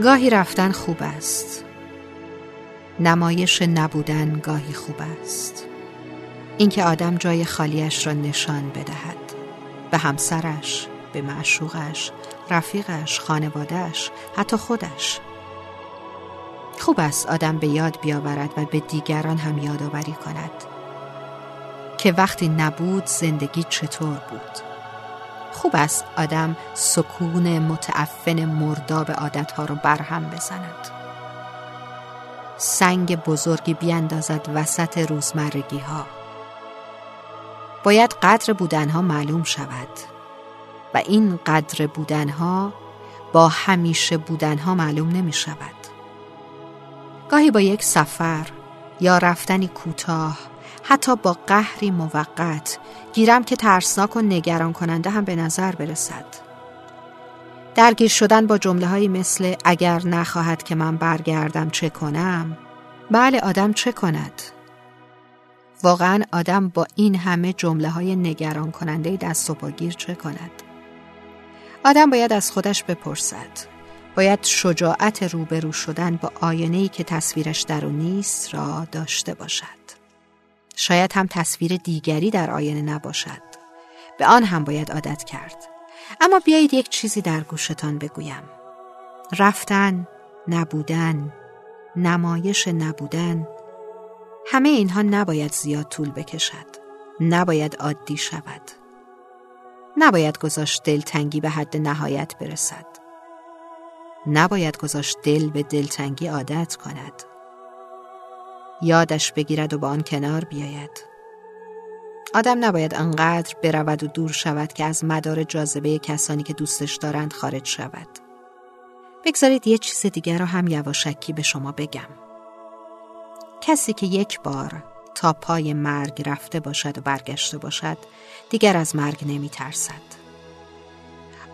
گاهی رفتن خوب است. نمایش نبودن گاهی خوب است. اینکه آدم جای خالیش را نشان بدهد. به همسرش به معشوقش رفیقش خانوادهش حتی خودش. خوب است آدم به یاد بیاورد و به دیگران هم یادآوری کند. که وقتی نبود زندگی چطور بود؟ خوب است آدم سکون متعفن مرداب عادتها رو برهم بزند. سنگ بزرگی بیاندازد وسط روزمرگی ها باید قدر بودنها معلوم شود و این قدر بودنها با همیشه بودنها معلوم نمی شود. گاهی با یک سفر یا رفتنی کوتاه حتی با قهری موقت. گیرم که ترسناک و نگران کننده هم به نظر برسد. درگیر شدن با جمله های مثل اگر نخواهد که من برگردم چه کنم؟ بله آدم چه کند؟ واقعا آدم با این همه جمله های نگران کننده دست و باگیر چه کند؟ آدم باید از خودش بپرسد. باید شجاعت روبرو شدن با آینه‌ای که تصویرش در و نیست را داشته باشد. شاید هم تصویر دیگری در آینه نباشد. به آن هم باید عادت کرد. اما بیایید یک چیزی در گوشتان بگویم. رفتن نبودن نمایش نبودن همه اینها نباید زیاد طول بکشد. نباید عادی شود. نباید گذاشت دلتنگی به حد نهایت برسد. نباید گذاشت دل به دلتنگی عادت کند. یادش بگیرد و با آن کنار بیاید. آدم نباید انقدر برود و دور شود که از مدار جاذبه کسانی که دوستش دارند خارج شود. بگذارید یه چیز دیگر رو هم یواشکی به شما بگم. کسی که یک بار تا پای مرگ رفته باشد و برگشته باشد دیگر از مرگ نمی ترسد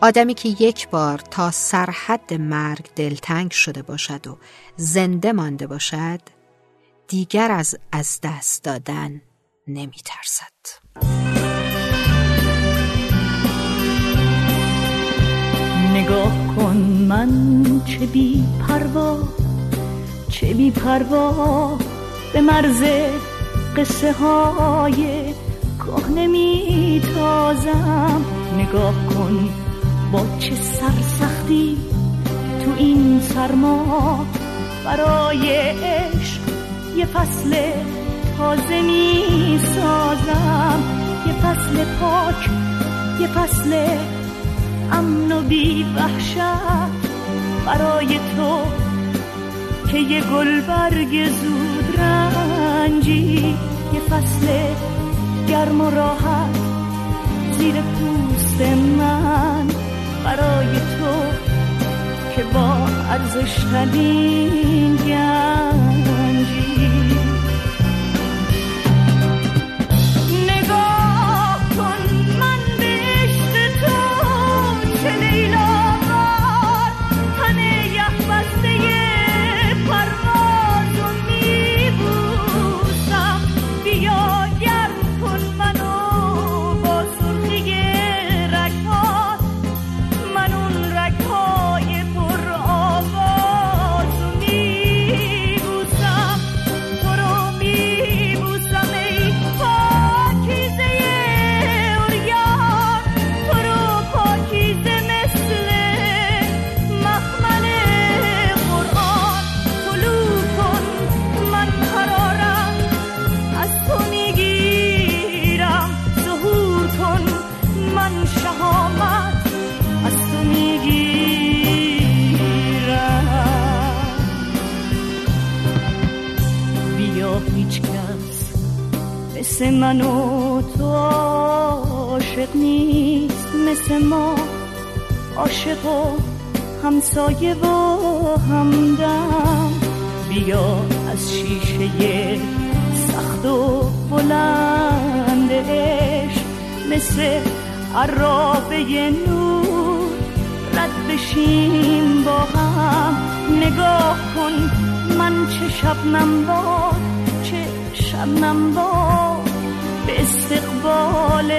آدمی که یک بار تا سرحد مرگ دلتنگ شده باشد و زنده مانده باشد دیگر از از دست دادن نمی ترسد. نگاه کن من چه بی پروا چه بی پروا به مرز قصه های کهنه می تازم نگاه کن با چه سرسختی تو این سرما برای یه فصل تازه می سازم یه فصل پاک یه فصل امن و بی برای تو که یه گل برگ زود رنجی یه فصل گرم و راحت زیر پوست من. برای تو که با ارزش ترین مثل من و تو عاشق نیست مثل ما عاشق و همسایه و همدم. بیا از شیشه سخت و بلند عشق مثل عرابه نور. رد بشیم با هم. نگاه کن من چه شبنم باد. شبنم باد به استقبال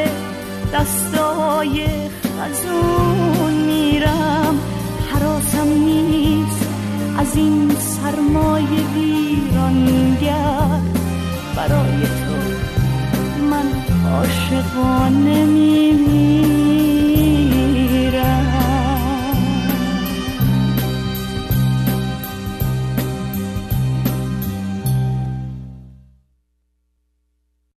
دستای خزون میرم. حراسم نیست از این سرمای ویرانگر. برای تو من عاشقانه میمیرم